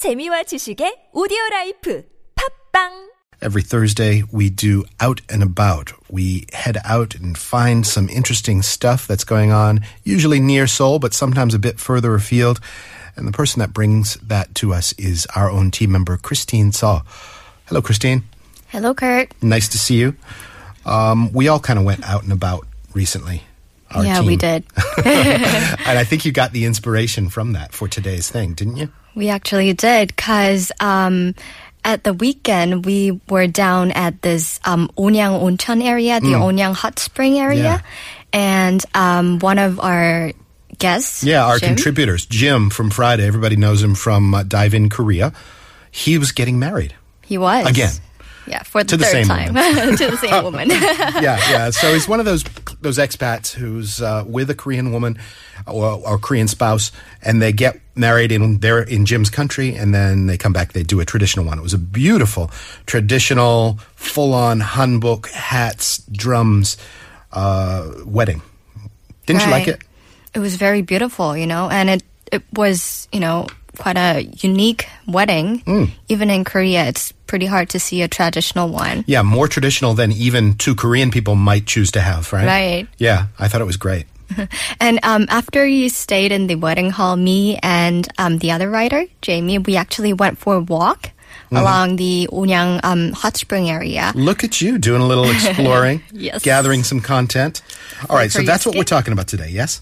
재미와 지식의 오디오 라이프 팝빵 Every Thursday, we do Out and About. We head out and find some interesting stuff that's going on, usually near Seoul, but sometimes a bit further afield. And the person that brings that to us is our own team member, Christine Saw. Hello, Christine. Hello, Kurt. Nice to see you. Um, we all kind of went out and about recently. our yeah, we team. did. and I think you got the inspiration from that for today's thing, didn't you? We actually did because um, at the weekend we were down at this um, Onyang Oncheon area, the Onyang hot spring area, Mm. Yeah. and um, one of our guests, Yeah, our Jim, contributors, Jim from Friday, everybody knows him from uh, Dive in Korea. He was getting married. he was Again. Yeah, for the To the third same time to the same woman. yeah, yeah. So he's one of those those expats who's uh, with a Korean woman or, or Korean spouse, and they get married in there in Jim's country, and then they come back. They do a traditional one. It was a beautiful traditional, full on hanbok hats, drums uh, wedding. Didn't you like it? It was very beautiful, you know, and it it was, you know, quite a unique wedding. Mm. Even in Korea, it's pretty hard to see a traditional one. Yeah, more traditional than even two Korean people might choose to have, right? Right. Yeah, I thought it was great. And um, after you stayed in the wedding hall, me and um, the other writer, Jamie, we actually went for a walk Mm-hmm. along the Onyang um, hot spring area. Look at you doing a little exploring, Yes. gathering some content. All right, so that's your what we're talking about today, yes?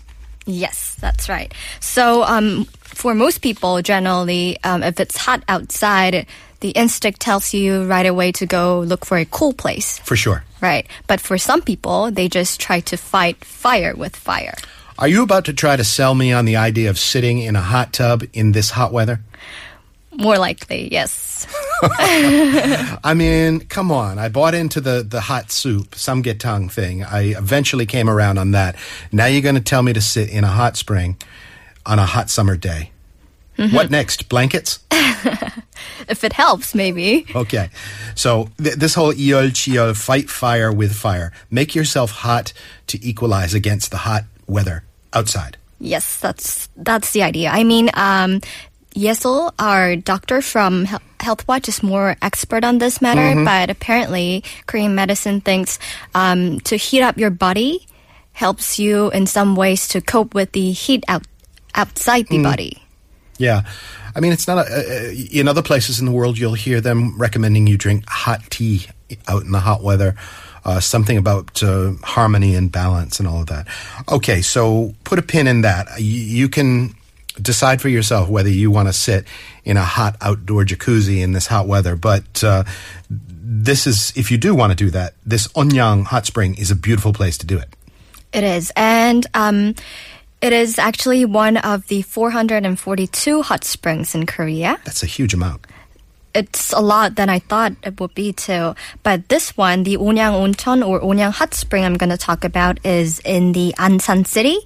Yes, that's right. So um, for most people, generally, um, if it's hot outside, the instinct tells you right away to go look for a cool place. For sure. Right. But for some people, they just try to fight fire with fire. Are you about to try to sell me on the idea of sitting in a hot tub in this hot weather? More likely, yes. I mean, come on. I bought into the, the hot soup, samgyetang thing. I eventually came around on that. Now you're going to tell me to sit in a hot spring on a hot summer day. What next? Blankets? If it helps, maybe. Okay. So th- this whole iol chiol, fight fire with fire. Make yourself hot to equalize against the hot weather outside. Yes, that's that's the idea. I mean, um, Yesel, our doctor from Health Watch, is more expert on this matter. But apparently, Korean medicine thinks um, to heat up your body helps you in some ways to cope with the heat out outside the body. Yeah. I mean, it's not a, uh, in other places in the world, you'll hear them recommending you drink hot tea out in the hot weather. Uh, something about uh, harmony and balance and all of that. Okay, so put a pin in that. You, you can decide for yourself whether you want to sit in a hot outdoor jacuzzi in this hot weather. But uh, this is, if you do want to do that, this Onyang hot spring is a beautiful place to do it. It is, and um, it is actually one of the 442 hot springs in Korea. That's a huge amount. it's a lot than I thought it would be too. But this one, the Onyang Oncheon or Onyang Hot Spring I'm going to talk about is in the Asan city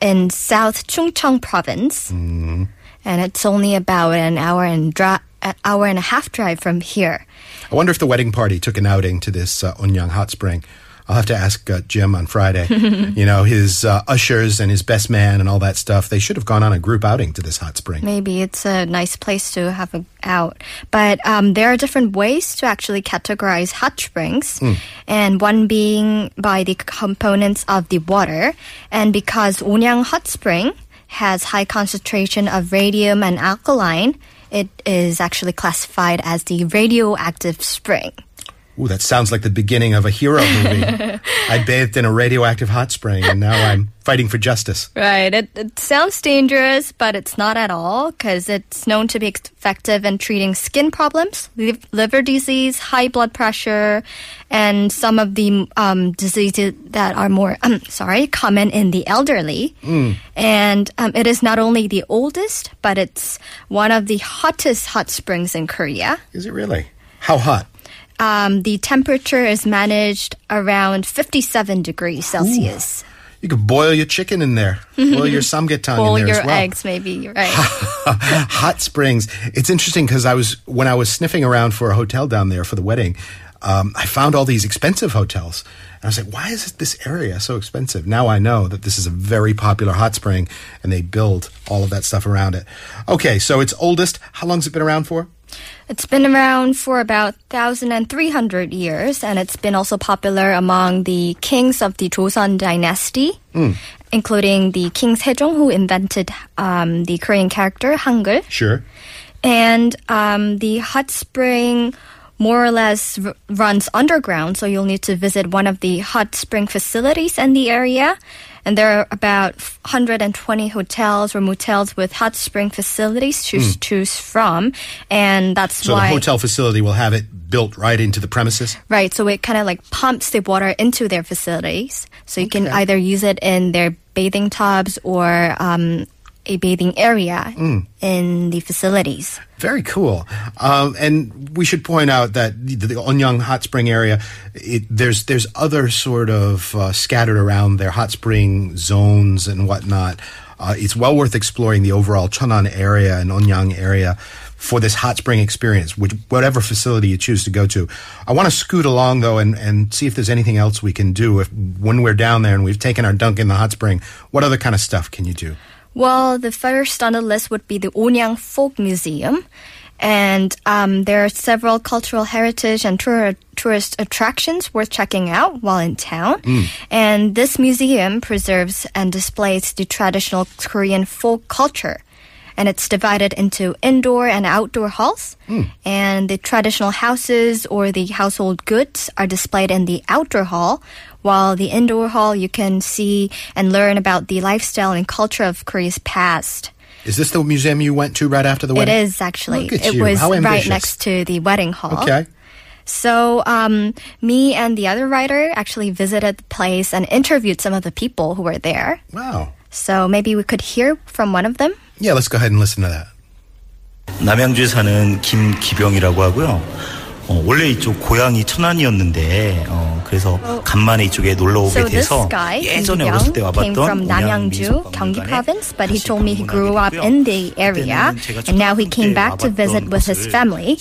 in South Chungcheong province. And it's only about an hour and an hour and a half drive from here. I wonder if the wedding party took an outing to this uh, Onyang hot spring. I'll have to ask uh, Jim on Friday. you know, his uh, ushers and his best man and all that stuff. They should have gone on a group outing to this hot spring. Maybe it's a nice place to have a, out. But um, there are different ways to actually categorize hot springs, and one being by the components of the water. And because Onyang Hot Spring has high concentration of radium and alkaline, it is actually classified as the radioactive spring. Ooh, that sounds like the beginning of a hero movie. I bathed in a radioactive hot spring, and now I'm fighting for justice. Right. It, it sounds dangerous, but it's not at all because it's known to be effective in treating skin problems, liv- liver disease, high blood pressure, and some of the um, diseases that are more, um, sorry, common in the elderly. And um, it is not only the oldest, but it's one of the hottest hot springs in Korea. Is it really? How hot? Um, the temperature is managed around 57 degrees Celsius. You could boil your chicken in there, boil your samgyetang Boil in there your as well. eggs, maybe. Right. hot springs. It's interesting because I was when I was sniffing around for a hotel down there for the wedding. um, I found all these expensive hotels. And I was like, why is this area so expensive? Now I know that this is a very popular hot spring and they build all of that stuff around it. Okay, so it's oldest. How long has it been around for? It's been around for about 1,300 years, and it's been also popular among the kings of the Joseon dynasty, including the King Sejong, who invented um, the Korean character Hangul. Sure. And um, the hot spring more or less r- runs underground, so you'll need to visit one of the hot spring facilities in the area. And there are about 120 hotels or motels with hot spring facilities to choose from. And that's So why. the hotel facility will have it built right into the premises? Right, so it kind of like pumps the water into their facilities. So you can either use it in their bathing tubs or um, a bathing area Mm. in the facilities. Very cool. Um, and we should point out that the, the Onyang hot spring area, it, there's there's other sort of uh, scattered around there hot spring zones and whatnot. Uh, it's well worth exploring the overall Cheonan area and Onyang area for this hot spring experience, which whatever facility you choose to go to. I want to scoot along though and, and see if there's anything else we can do. If when we're down there and we've taken our dunk in the hot spring, what other kind of stuff can you do? Well, the first on the list would be the Onyang Folk Museum. And um, there are several cultural heritage and tour- tourist attractions worth checking out while in town. And this museum preserves and displays the traditional Korean folk culture. And it's divided into indoor and outdoor halls. And the traditional houses or the household goods are displayed in the outdoor hall, while the indoor hall you can see and learn about the lifestyle and culture of Korea's past. Is this the museum you went to right after the wedding? It is actually. Look at it was right next to the wedding hall. Okay. So, um, me and the other writer actually visited the place and interviewed some of the people who were there. Wow. So maybe we could hear from one of them. Yeah, let's go ahead and listen to that. 남양주에 사는 김기병이라고 하고요. 어, 원래 이쪽 고향이 천안이었는데 어, 그래서 간만에 이쪽에 놀러 오게 So this 돼서 guy, 예전에 Kim 어렸을 때 Young, 와봤던 came from Namyangju, Gyeonggi Province, but he told me he grew up in the area, and now he came back to visit with his family.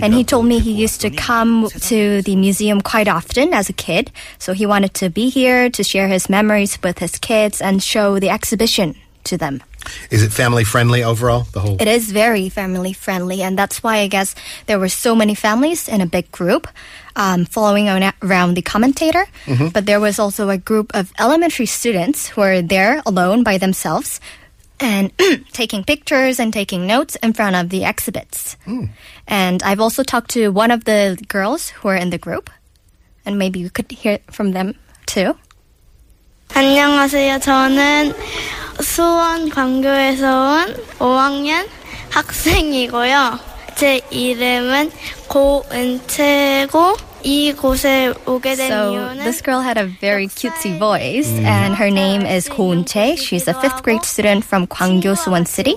And he told me he used to come to the museum quite often as a kid, so he wanted to be here to share his memories with his kids and show the exhibition to them. Is it family friendly overall? The whole. It is very family friendly, and that's why I guess there were so many families in a big group um, following on around the commentator. But there was also a group of elementary students who were there alone by themselves and taking pictures and taking notes in front of the exhibits. And I've also talked to one of the girls who are in the group, and maybe you could hear from them too. 안녕하세요. 저는 수원 광교에서 온 5학년 학생이고요. 제 이름은 고은채고 이곳에 오게 된 so, 이유는 this girl had a very cutesy voice mm. and her name is Koon Che. She's a 5th grade student from Gwanggyo, Suwon City.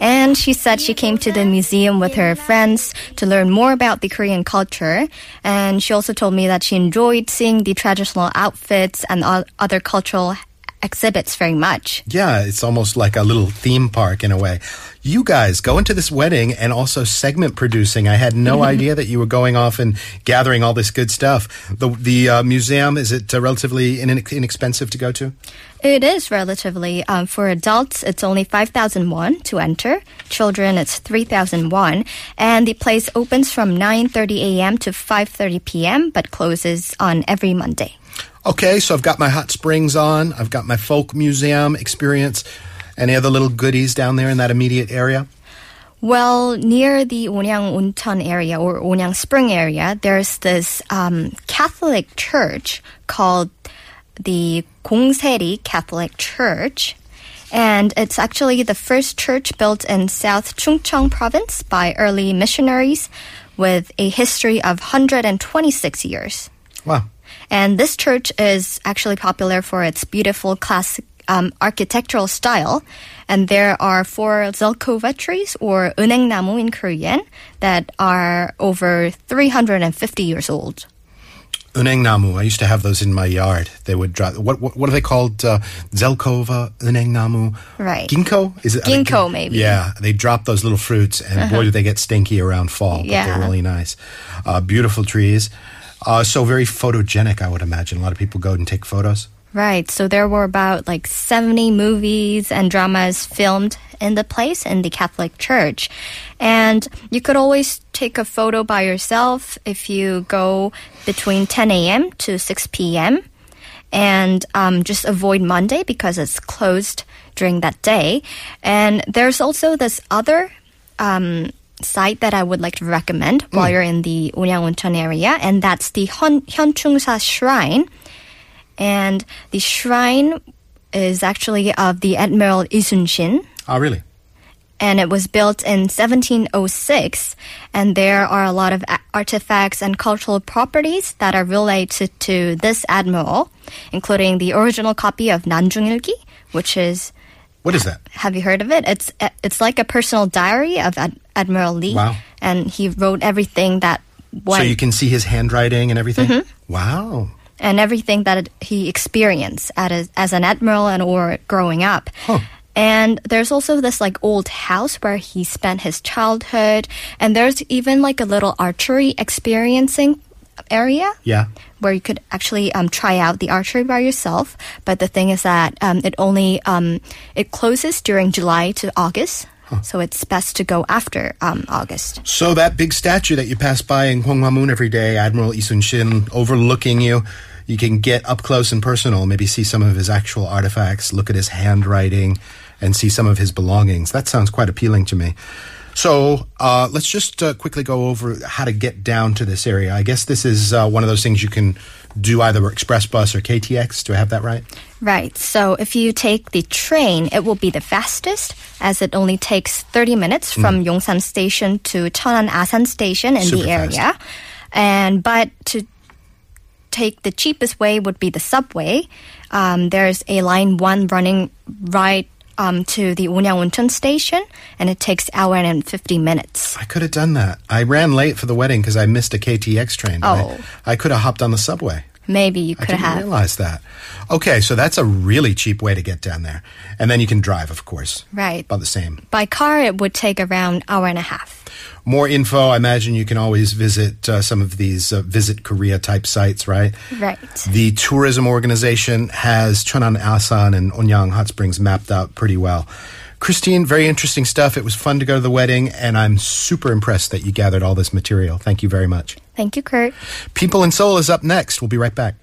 And she said she came to the museum with her friends to learn more about the Korean culture. And she also told me that she enjoyed seeing the traditional outfits and other cultural exhibits very much. Yeah, it's almost like a little theme park in a way. You guys go into this wedding and also segment producing. I had no idea that you were going off and gathering all this good stuff. The the uh, museum is it uh, relatively inex- inexpensive to go to? It is relatively um, for adults. It's only five thousand won to enter. Children, it's three thousand won, and the place opens from nine thirty a.m. to five thirty p.m. but closes on every Monday. Okay, so I've got my hot springs on. I've got my folk museum experience. Any other little goodies down there in that immediate area? Well, near the Onyang Oncheon area or Onyang Spring area, there's this um, Catholic church called the Gongseri Catholic Church. And it's actually the first church built in South Chungcheong province by early missionaries with a history of 126 years. Wow. And this church is actually popular for its beautiful classic um, architectural style. And there are four zelkova trees, or 은행나무 in Korean, that are over 350 years old. Unengnamu. I used to have those in my yard. They would drop. What what, what are they called? Uh, Zelkova, Unengnamu, Right. Ginkgo. Is it I think Ginkgo, gin- maybe. Yeah, they drop those little fruits, and boy, do they get stinky around fall. But Yeah. they're really nice. Uh, beautiful trees. Uh, so very photogenic, I would imagine. A lot of people go and take photos. Right. So there were about like 70 movies and dramas filmed in the place in the Catholic Church. And you could always take a photo by yourself if you go between 10 a.m. to 6 p.m. And um, just avoid Monday because it's closed during that day. And there's also this other um, site that I would like to recommend while mm. you're in the Unyang Onyanguncheon area, and that's the Hyun, Hyunchungsa Shrine. And the shrine is actually of the Admiral Isunshin, Oh, ah, really? and it was built in 1706. And there are a lot of artifacts and cultural properties that are related to this admiral, including the original copy of Nanjungilgi, which is What is that? have you heard of it? It's it's like a personal diary of Ad- Admiral Lee, Wow. and he wrote everything that went So you can see his handwriting and everything? Mm-hmm. Wow. and everything that he experienced at a, as an admiral and or growing up. And there's also this like old house where he spent his childhood, and there's even like a little archery experiencing area Yeah. where you could actually um, try out the archery by yourself. But the thing is that um, it only um, it closes during July to August, so it's best to go after um, August. So that big statue that you pass by in Gwanghwamun every day, Admiral Isun Shin overlooking you, you can get up close and personal, maybe see some of his actual artifacts, look at his handwriting, and see some of his belongings. That sounds quite appealing to me. So uh, let's just uh, quickly go over how to get down to this area. I guess this is uh, one of those things you can do either express bus or KTX. Do I have that right? Right. So if you take the train, it will be the fastest as it only takes 30 minutes from Yongsan Station to Cheonan Asan Station in Super the fast. area. And but to take the cheapest way would be the subway. Um, there's a line one running right um, to the Onyangoncheon station, and it takes hour and 50 minutes. I could have done that. I ran late for the wedding because I missed a KTX train. Oh. I, I could have hopped on the subway. Maybe you could I didn't have. realize that. Okay, so that's a really cheap way to get down there. And then you can drive, of course. Right. About the same. By car, it would take around hour and a half. More info, I imagine you can always visit uh, some of these uh, Visit Korea type sites, right? Right. The tourism organization has Cheonan Asan and Onyang Hot Springs mapped out pretty well. Christine, very interesting stuff. It was fun to go to the wedding, and I'm super impressed that you gathered all this material. Thank you very much. Thank you, Kurt. People in Seoul is up next. We'll be right back.